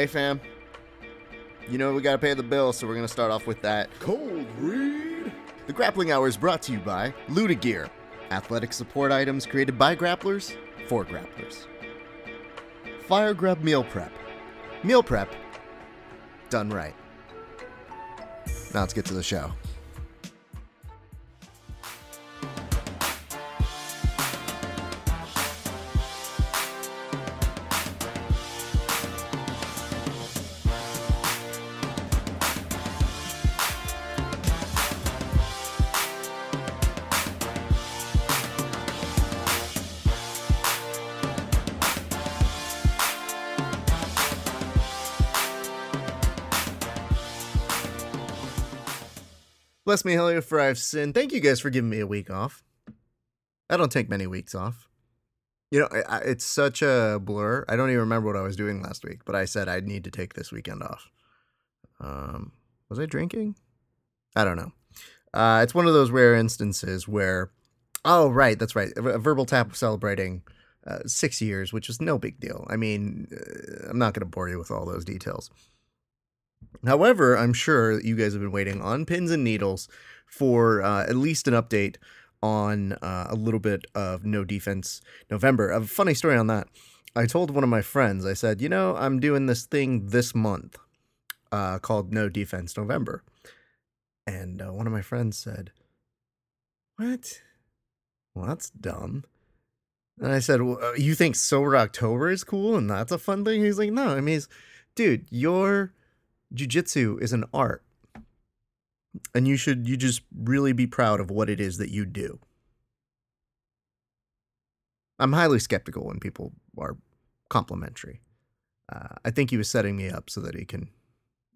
Hey, fam. You know we gotta pay the bill, so we're gonna start off with that. Cold read. The Grappling Hour is brought to you by Luda Gear, athletic support items created by grapplers for grapplers. Fire Grub Meal Prep. Meal prep done right. Now let's get to the show. Bless me, Helio, for I've sinned. Thank you guys for giving me a week off. I don't take many weeks off. You know, it's such a blur. I don't even remember what I was doing last week, but I said I'd need to take this weekend off. Um, was I drinking? I don't know. Uh, it's one of those rare instances where, oh, right, that's right. A verbal tap celebrating uh, six years, which is no big deal. I mean, uh, I'm not going to bore you with all those details. However, I'm sure you guys have been waiting on pins and needles for uh, at least an update on uh, a little bit of No Defense November. A funny story on that. I told one of my friends, I said, you know, I'm doing this thing this month uh, called No Defense November. And uh, one of my friends said, What? Well, that's dumb. And I said, well, uh, You think Sober October is cool and that's a fun thing? He's like, No, I mean, dude, you're jujitsu is an art. And you should you just really be proud of what it is that you do. I'm highly skeptical when people are complimentary. Uh, I think he was setting me up so that he can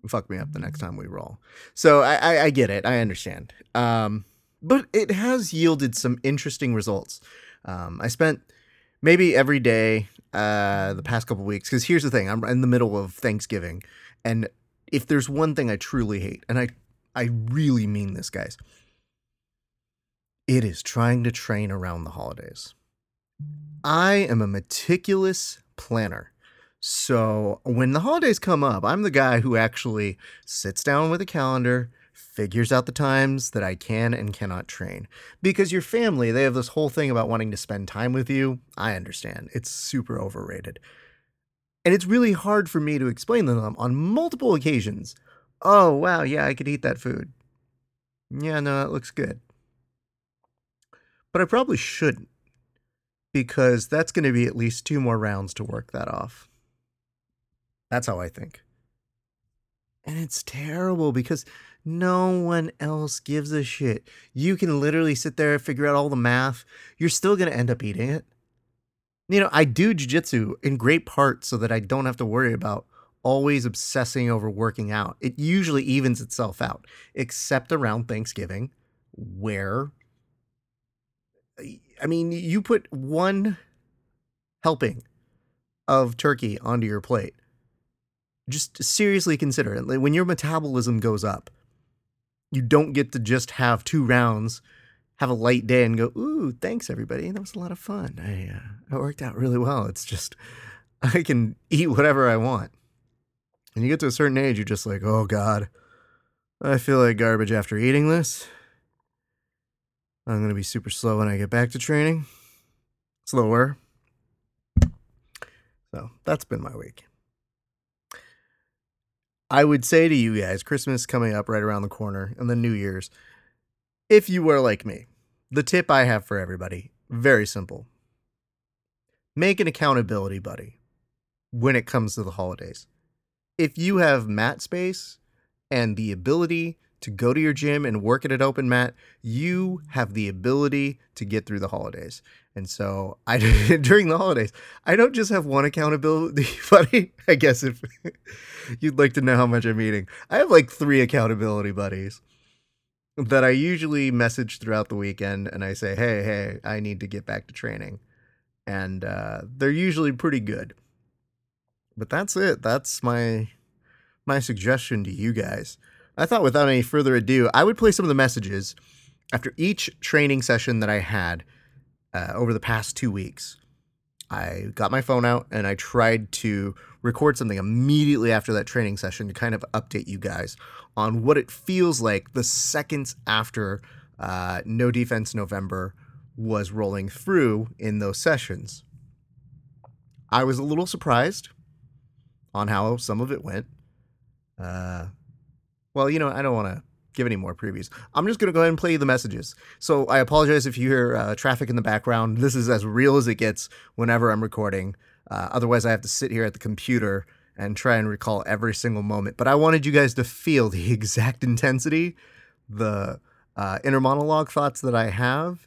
fuck me up the next time we roll. So I, I, I get it. I understand. Um, but it has yielded some interesting results. Um, I spent maybe every day uh, the past couple weeks because here's the thing: I'm in the middle of Thanksgiving, and if there's one thing I truly hate, and I I really mean this, guys, it is trying to train around the holidays. I am a meticulous planner. So when the holidays come up, I'm the guy who actually sits down with a calendar, figures out the times that I can and cannot train. Because your family, they have this whole thing about wanting to spend time with you. I understand. It's super overrated. And it's really hard for me to explain to them on multiple occasions. Oh, wow, yeah, I could eat that food. Yeah, no, that looks good. But I probably shouldn't because that's going to be at least two more rounds to work that off. That's how I think. And it's terrible because no one else gives a shit. You can literally sit there, and figure out all the math. You're still going to end up eating it you know, I do jujitsu in great part so that I don't have to worry about always obsessing over working out. It usually evens itself out, except around Thanksgiving, where, eh, I mean, you put one helping of turkey onto your plate. Just seriously consider it. When your metabolism goes up, you don't get to just have two rounds have a light day and go, ooh, thanks everybody. That was a lot of fun. I uh, it worked out really well. It's just I can eat whatever I want. And you get to a certain age, you're just like, oh God, I feel like garbage after eating this. I'm gonna be super slow when I get back to training. Slower. So that's been my week. I would say to you guys, Christmas coming up right around the corner, and then New Year's if you were like me, the tip I have for everybody very simple make an accountability buddy when it comes to the holidays. If you have mat space and the ability to go to your gym and work at an open mat, you have the ability to get through the holidays. And so I during the holidays, I don't just have one accountability buddy. I guess if you'd like to know how much I'm eating, I have like three accountability buddies that I usually message throughout the weekend and I say, hey, hey, I need to get back to training. And uh, they're usually pretty good. But that's it. That's my my suggestion to you guys. I thought without any further ado, I would play some of the messages after each training session that I had uh, over the past two weeks. I got my phone out and I tried to record something immediately after that training session to kind of update you guys on what it feels like the seconds after uh, No Defense November was rolling through in those sessions. I was a little surprised on how some of it went. Uh, well, you know, I don't want to give any more previews. I'm just going to go ahead and play the messages. So I apologize if you hear uh, traffic in the background. This is as real as it gets whenever I'm recording. Uh, otherwise, I have to sit here at the computer and try and recall every single moment. But I wanted you guys to feel the exact intensity, the uh, inner monologue thoughts that I have,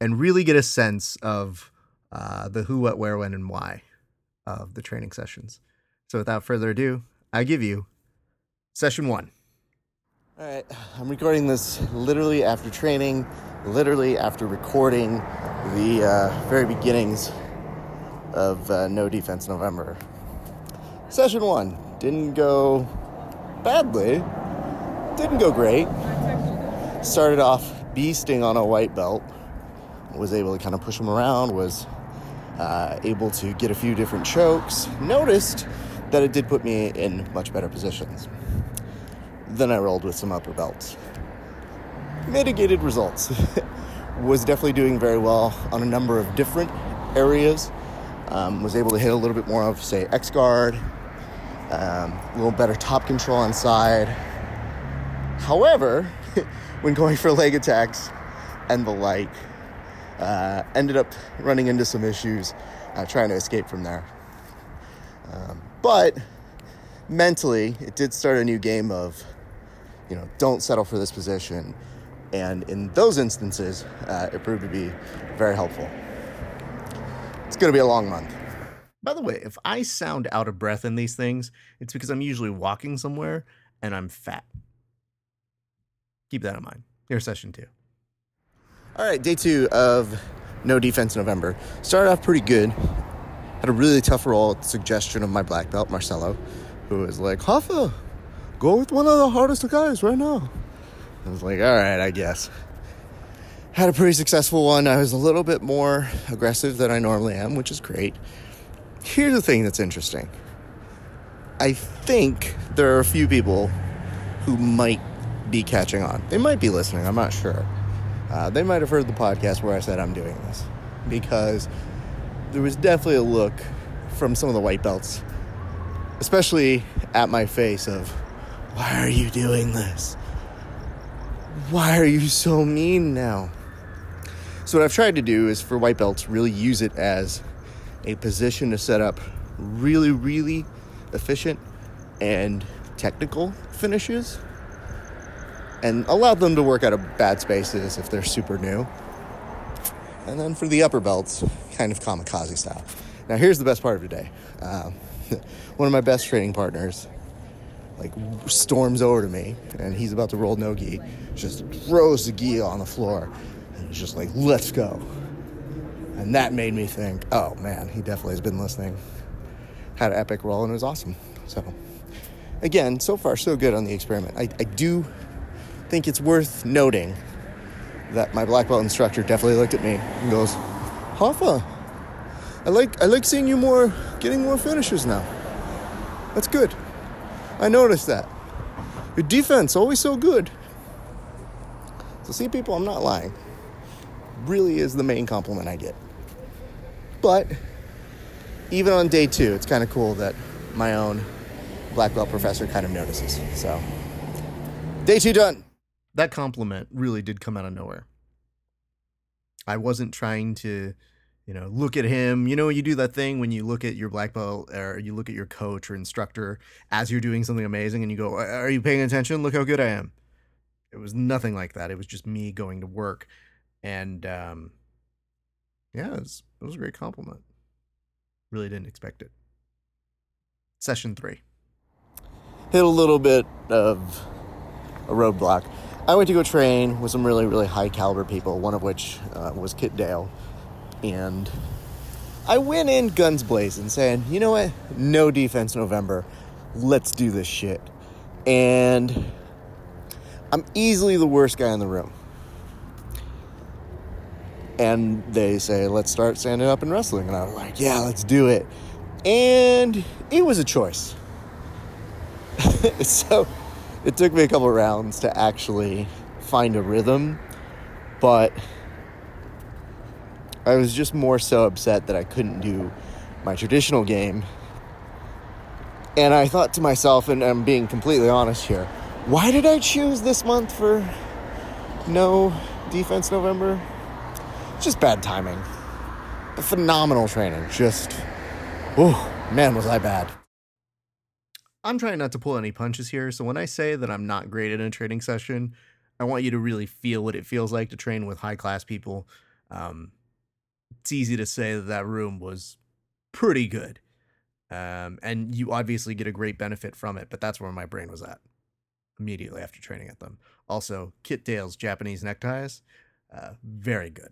and really get a sense of uh, the who, what, where, when, and why of the training sessions. So without further ado, I give you session one. All right, I'm recording this literally after training, literally after recording the uh, very beginnings of uh, No Defense November. Session one didn't go badly, didn't go great. Started off beasting on a white belt, was able to kind of push him around, was uh, able to get a few different chokes. Noticed that it did put me in much better positions. Then I rolled with some upper belts. Mitigated results. was definitely doing very well on a number of different areas. Um, was able to hit a little bit more of, say, X guard, um, a little better top control on side. However, when going for leg attacks and the like, uh, ended up running into some issues uh, trying to escape from there. Um, but mentally, it did start a new game of, you know, don't settle for this position. And in those instances, uh, it proved to be very helpful. It's going to be a long month. By the way, if I sound out of breath in these things, it's because I'm usually walking somewhere and I'm fat. Keep that in mind. Here's session two. All right, day two of No Defense November. Started off pretty good. Had a really tough roll at the suggestion of my black belt, Marcelo, who was like, Hoffa, go with one of the hardest guys right now. I was like, all right, I guess. Had a pretty successful one. I was a little bit more aggressive than I normally am, which is great. Here's the thing that's interesting. I think there are a few people who might be catching on. They might be listening, I'm not sure. Uh, they might have heard the podcast where I said I'm doing this because there was definitely a look from some of the white belts, especially at my face of, why are you doing this? Why are you so mean now? So, what I've tried to do is for white belts, really use it as a position to set up really, really efficient and technical finishes and allow them to work out of bad spaces if they're super new. And then for the upper belts, kind of kamikaze style. Now, here's the best part of today. Um, one of my best training partners, like, storms over to me, and he's about to roll no gi, just throws the gi on the floor, and he's just like, let's go. And that made me think, oh man, he definitely has been listening. Had an epic roll, and it was awesome. So, again, so far, so good on the experiment. I, I do think it's worth noting that my black belt instructor definitely looked at me and goes, Hoffa, I like I like seeing you more getting more finishes now. That's good. I noticed that. Your defense always so good. So see people, I'm not lying. Really is the main compliment I get. But even on day two, it's kind of cool that my own black belt professor kind of notices. So day two done that compliment really did come out of nowhere. I wasn't trying to, you know, look at him. You know, you do that thing when you look at your black belt or you look at your coach or instructor as you're doing something amazing and you go, Are you paying attention? Look how good I am. It was nothing like that. It was just me going to work. And um, yeah, it was, it was a great compliment. Really didn't expect it. Session three. Hit a little bit of a roadblock. I went to go train with some really, really high caliber people, one of which uh, was Kit Dale. And I went in guns blazing saying, you know what? No defense November. Let's do this shit. And I'm easily the worst guy in the room. and they say, let's start standing up and wrestling. And I was like, yeah, let's do it. And it was a choice. so it took me a couple rounds to actually find a rhythm, but I was just more so upset that I couldn't do my traditional game. And I thought to myself, and I'm being completely honest here, why did I choose this month for no defense November? Just bad timing. Phenomenal training. Just, oh, man, was I bad. I'm trying not to pull any punches here, so when I say that I'm not great at a training session, I want you to really feel what it feels like to train with high class people. Um, it's easy to say that that room was pretty good. Um, and you obviously get a great benefit from it, but that's where my brain was at immediately after training at them. Also, Kit Dale's Japanese neckties, uh, very good.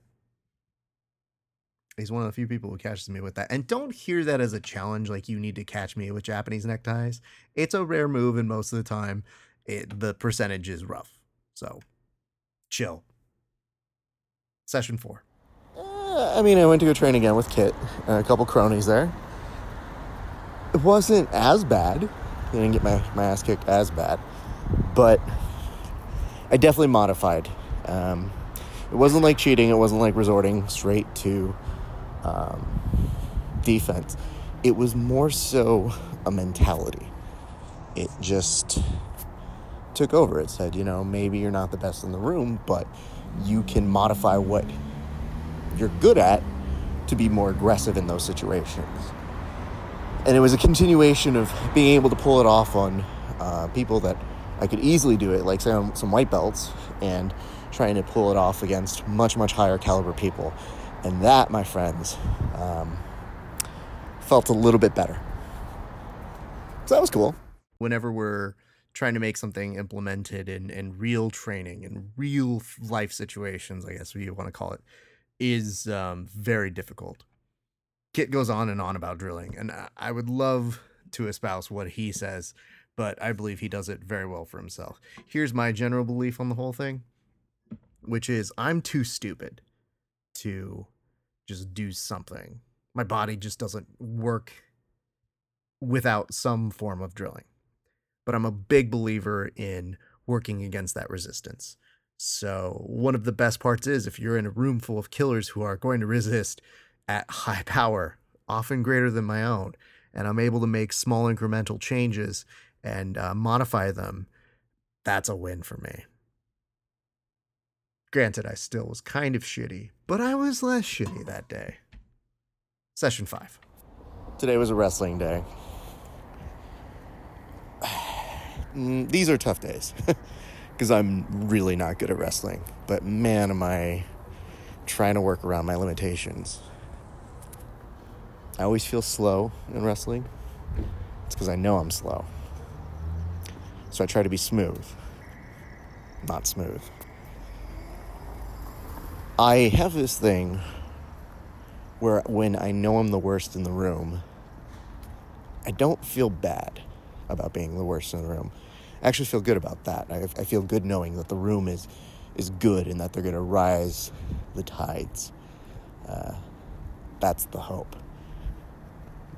He's one of the few people who catches me with that. And don't hear that as a challenge, like you need to catch me with Japanese neckties. It's a rare move, and most of the time, it, the percentage is rough. So, chill. Session four. Uh, I mean, I went to go train again with Kit, and a couple cronies there. It wasn't as bad. I didn't get my, my ass kicked as bad, but I definitely modified. Um, it wasn't like cheating, it wasn't like resorting straight to um, defense. It was more so a mentality. It just took over. It said, you know, maybe you're not the best in the room, but you can modify what you're good at to be more aggressive in those situations. And it was a continuation of being able to pull it off on uh, people that I could easily do it, like on some white belts, and trying to pull it off against much, much higher caliber people. And that, my friends, um, felt a little bit better. So that was cool. Whenever we're trying to make something implemented in, in real training in real life situations, I guess we want to call it, is um, very difficult. Kit goes on and on about drilling, and I would love to espouse what he says, but I believe he does it very well for himself. Here's my general belief on the whole thing, which is I'm too stupid to just do something. My body just doesn't work without some form of drilling. But I'm a big believer in working against that resistance. So, one of the best parts is if you're in a room full of killers who are going to resist at high power, often greater than my own, and I'm able to make small incremental changes and uh, modify them, that's a win for me. Granted, I still was kind of shitty, but I was less shitty that day. Session 5. Today was a wrestling day. Mm, these are tough days because I'm really not good at wrestling. But man, am I trying to work around my limitations. I always feel slow in wrestling. It's because I know I'm slow. So I try to be smooth, not smooth. I have this thing where when I know I'm the worst in the room, I don't feel bad about being the worst in the room. I actually feel good about that. I, I feel good knowing that the room is is good and that they're going to rise the tides. Uh, that's the hope.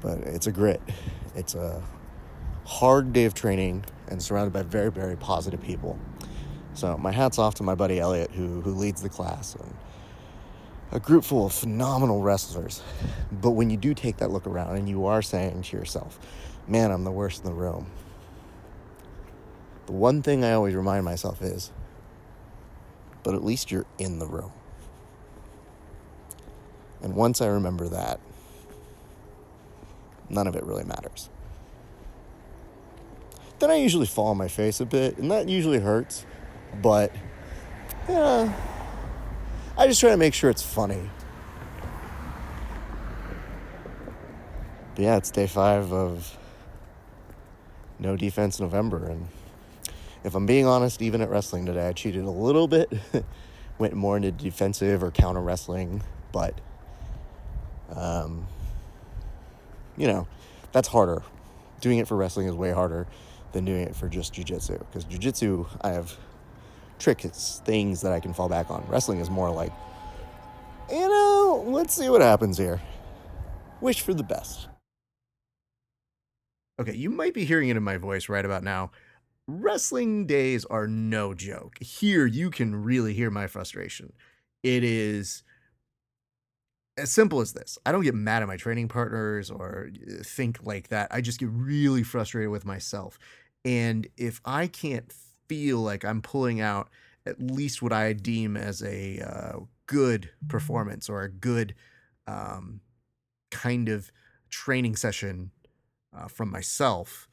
But it's a grit. It's a hard day of training and surrounded by very, very positive people. So my hat's off to my buddy Elliot, who who leads the class, and a group full of phenomenal wrestlers. But when you do take that look around and you are saying to yourself, "Man, I'm the worst in the room," the one thing I always remind myself is, "But at least you're in the room." And once I remember that, none of it really matters. Then I usually fall on my face a bit, and that usually hurts. But, yeah, I just try to make sure it's funny. But yeah, it's day five of no defense November. And if I'm being honest, even at wrestling today, I cheated a little bit. Went more into defensive or counter wrestling, but, um, you know, that's harder. Doing it for wrestling is way harder than doing it for just jujitsu. Because jujitsu, I have tricks, things that I can fall back on. Wrestling is more like you know, let's see what happens here. Wish for the best. Okay, you might be hearing it in my voice right about now. Wrestling days are no joke. Here, you can really hear my frustration. It is as simple as this. I don't get mad at my training partners or uh, think like that. I just get really frustrated with myself. And if I can't feel like I'm pulling out at least what I deem as a uh, good performance or a good um, kind of training session uh, from myself,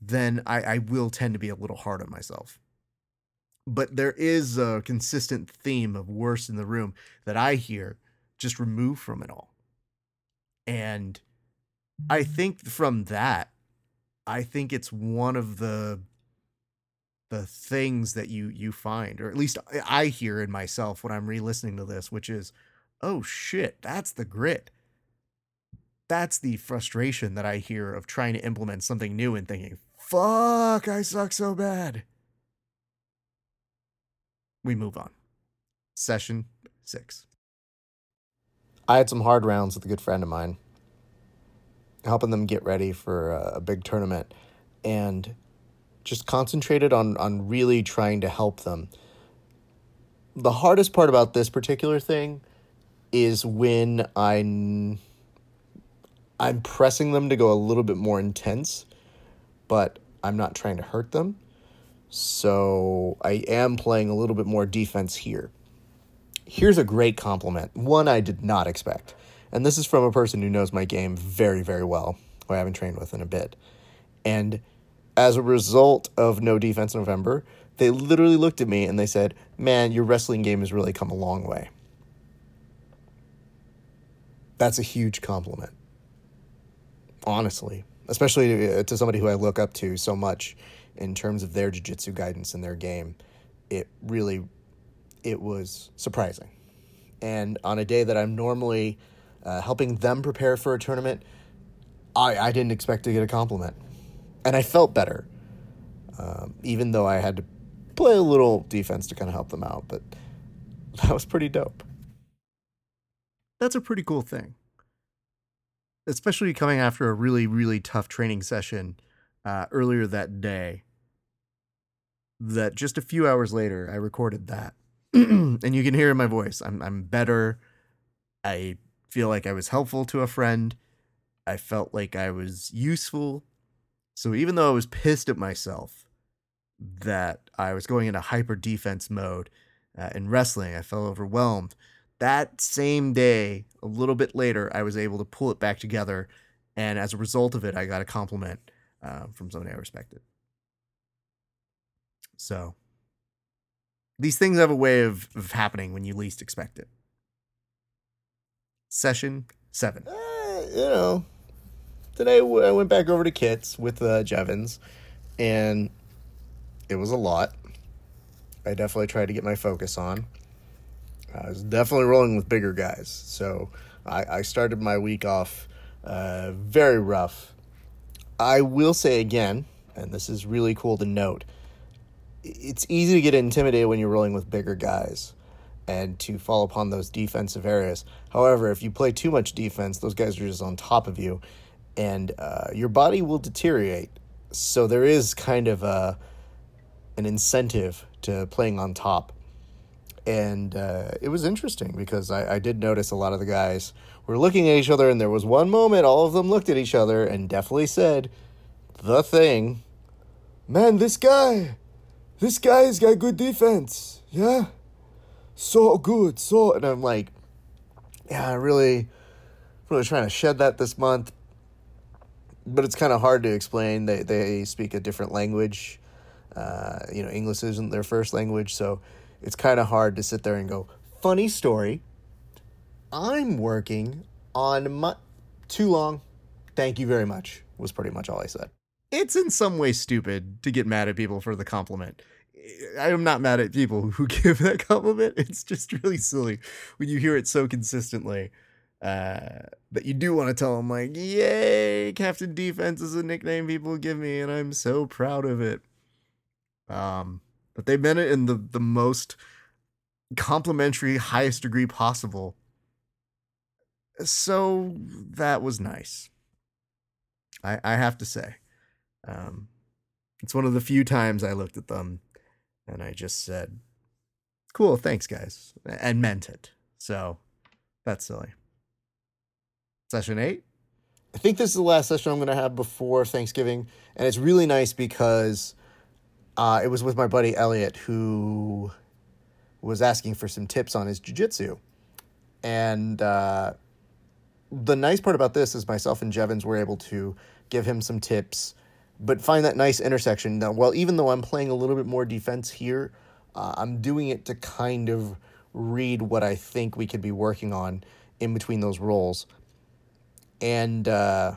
then I, I will tend to be a little hard on myself. But there is a consistent theme of worst in the room that I hear just removed from it all. And I think from that, I think it's one of the the things that you you find, or at least I hear in myself when I'm re-listening to this, which is, oh shit, that's the grit. That's the frustration that I hear of trying to implement something new and thinking, fuck, I suck so bad. We move on. Session six. I had some hard rounds with a good friend of mine, helping them get ready for a, big tournament, and just concentrated on on really trying to help them. The hardest part about this particular thing is when I I'm pressing them to go a little bit more intense, but I'm not trying to hurt them. So I am playing a little bit more defense here. Here's a great compliment, one I did not expect. And this is from a person who knows my game very, very well, who I haven't trained with in a bit. And as a result of No Defense November, they literally looked at me and they said, Man, your wrestling game has really come a long way. That's a huge compliment. Honestly, especially uh, to somebody who I look up to so much in terms of their jiu-jitsu guidance in their game. It really it was surprising. And on a day that I'm normally uh, helping them prepare for a tournament, I, I didn't expect to get a compliment. And I felt better, um, even though I had to play a little defense to kind of help them out. But that was pretty dope. That's a pretty cool thing. Especially coming after a really, really tough training session uh, earlier that day. That just a few hours later, I recorded that and you can hear in my voice I'm I'm better. I feel like I was helpful to a friend. I felt like I was useful. So even though I was pissed at myself that I was going into hyper defense mode uh, in wrestling, I felt overwhelmed. That same day, a little bit later, I was able to pull it back together, and as a result of it, I got a compliment uh, from somebody I respected. So these things have a way of, of happening when you least expect it. Session seven. Uh, you know, today I went back over to Kits with uh, Jevons, and it was a lot. I definitely tried to get my focus on. I was definitely rolling with bigger guys, so I, I started my week off uh, very rough. I will say again, and this is really cool to note it's easy to get intimidated when you're rolling with bigger guys and to fall upon those defensive areas. However, if you play too much defense, those guys are just on top of you, and uh, your body will deteriorate. So there is kind of a an incentive to playing on top, and uh, it was interesting because I, I did notice a lot of the guys were looking at each other, and there was one moment all of them looked at each other and definitely said the thing, "Man, this guy." this guy's got good defense. Yeah. So good. So, and I'm like, yeah, I really, really trying to shed that this month. But it's kind of hard to explain. They, they speak a different language. Uh, you know, English isn't their first language. So it's kind of hard to sit there and go, funny story. I'm working on my. Too long. Thank you very much, was pretty much all I said it's in some way stupid to get mad at people for the compliment. I am not mad at people who give that compliment. It's just really silly when you hear it so consistently uh, that you do want to tell them, like, yay, Captain Defense is a nickname people give me, and I'm so proud of it. Um, but they meant it in the, the most complimentary, highest degree possible. So that was nice. I, I have to say. Um, it's one of the few times I looked at them and I just said, cool, thanks, guys, and meant it. So that's silly. Session eight? I think this is the last session I'm going to have before Thanksgiving. And it's really nice because uh, it was with my buddy Elliot who was asking for some tips on his jujitsu. And uh, the nice part about this is myself and Jevons were able to give him some tips, but find that nice intersection. Now, well, even though I'm playing a little bit more defense here, uh, I'm doing it to kind of read what I think we could be working on in between those rolls. And uh,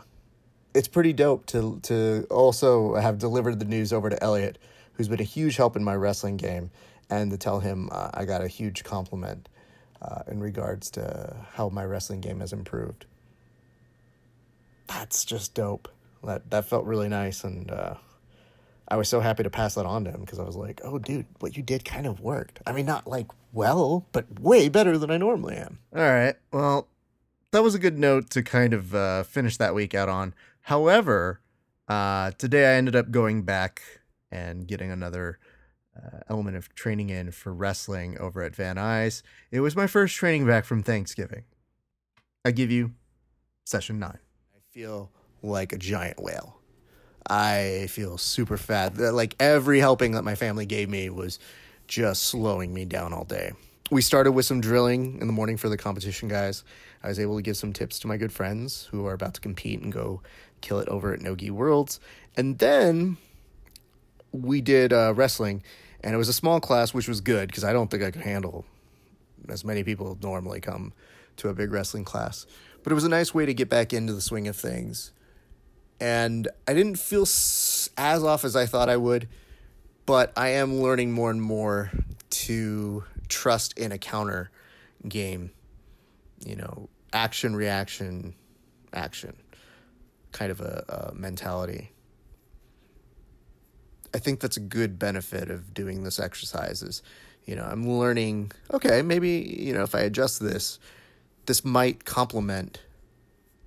it's pretty dope to to also have delivered the news over to Elliot, who's been a huge help in my wrestling game, and to tell him uh, I got a huge compliment uh, in regards to how my wrestling game has improved. That's just dope. That that felt really nice, and uh, I was so happy to pass that on to him because I was like, "Oh, dude, what you did kind of worked. I mean, not like well, but way better than I normally am." All right. Well, that was a good note to kind of uh, finish that week out on. However, uh, today I ended up going back and getting another uh, element of training in for wrestling over at Van Nuys. It was my first training back from Thanksgiving. I give you session nine. I feel like a giant whale. I feel super fat. Like every helping that my family gave me was just slowing me down all day. We started with some drilling in the morning for the competition guys. I was able to give some tips to my good friends who are about to compete and go kill it over at Nogi Worlds. And then we did uh, wrestling, and it was a small class, which was good because I don't think I could handle as many people normally come to a big wrestling class. But it was a nice way to get back into the swing of things. And I didn't feel as off as I thought I would, but I am learning more and more to trust in a counter game. You know, action, reaction, action kind of a, a mentality. I think that's a good benefit of doing this exercise is, you know, I'm learning, okay, maybe, you know, if I adjust this, this might complement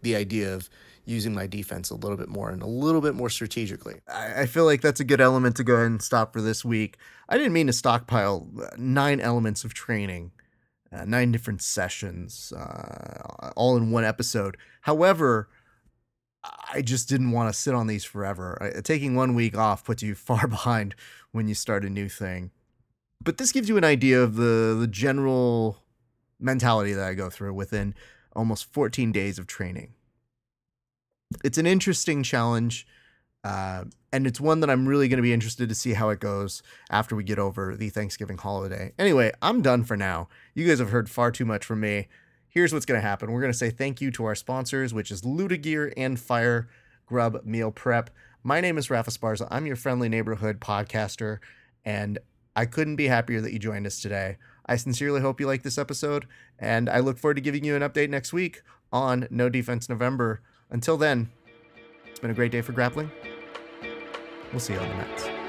the idea of using my defense a little bit more and a little bit more strategically. I, I feel like that's a good element to go ahead and stop for this week. I didn't mean to stockpile nine elements of training, uh, nine different sessions, uh, all in one episode. However, I just didn't want to sit on these forever. taking one week off puts you far behind when you start a new thing. But this gives you an idea of the the general mentality that I go through within almost 14 days of training. It's an interesting challenge, uh, and it's one that I'm really going to be interested to see how it goes after we get over the Thanksgiving holiday. Anyway, I'm done for now. You guys have heard far too much from me here's what's going to happen. We're going to say thank you to our sponsors, which is Luda and Fire Grub Meal Prep. My name is Rafa Sparza. I'm your friendly neighborhood podcaster, and I couldn't be happier that you joined us today. I sincerely hope you like this episode, and I look forward to giving you an update next week on No Defense November. Until then, it's been a great day for grappling. We'll see you on the mats.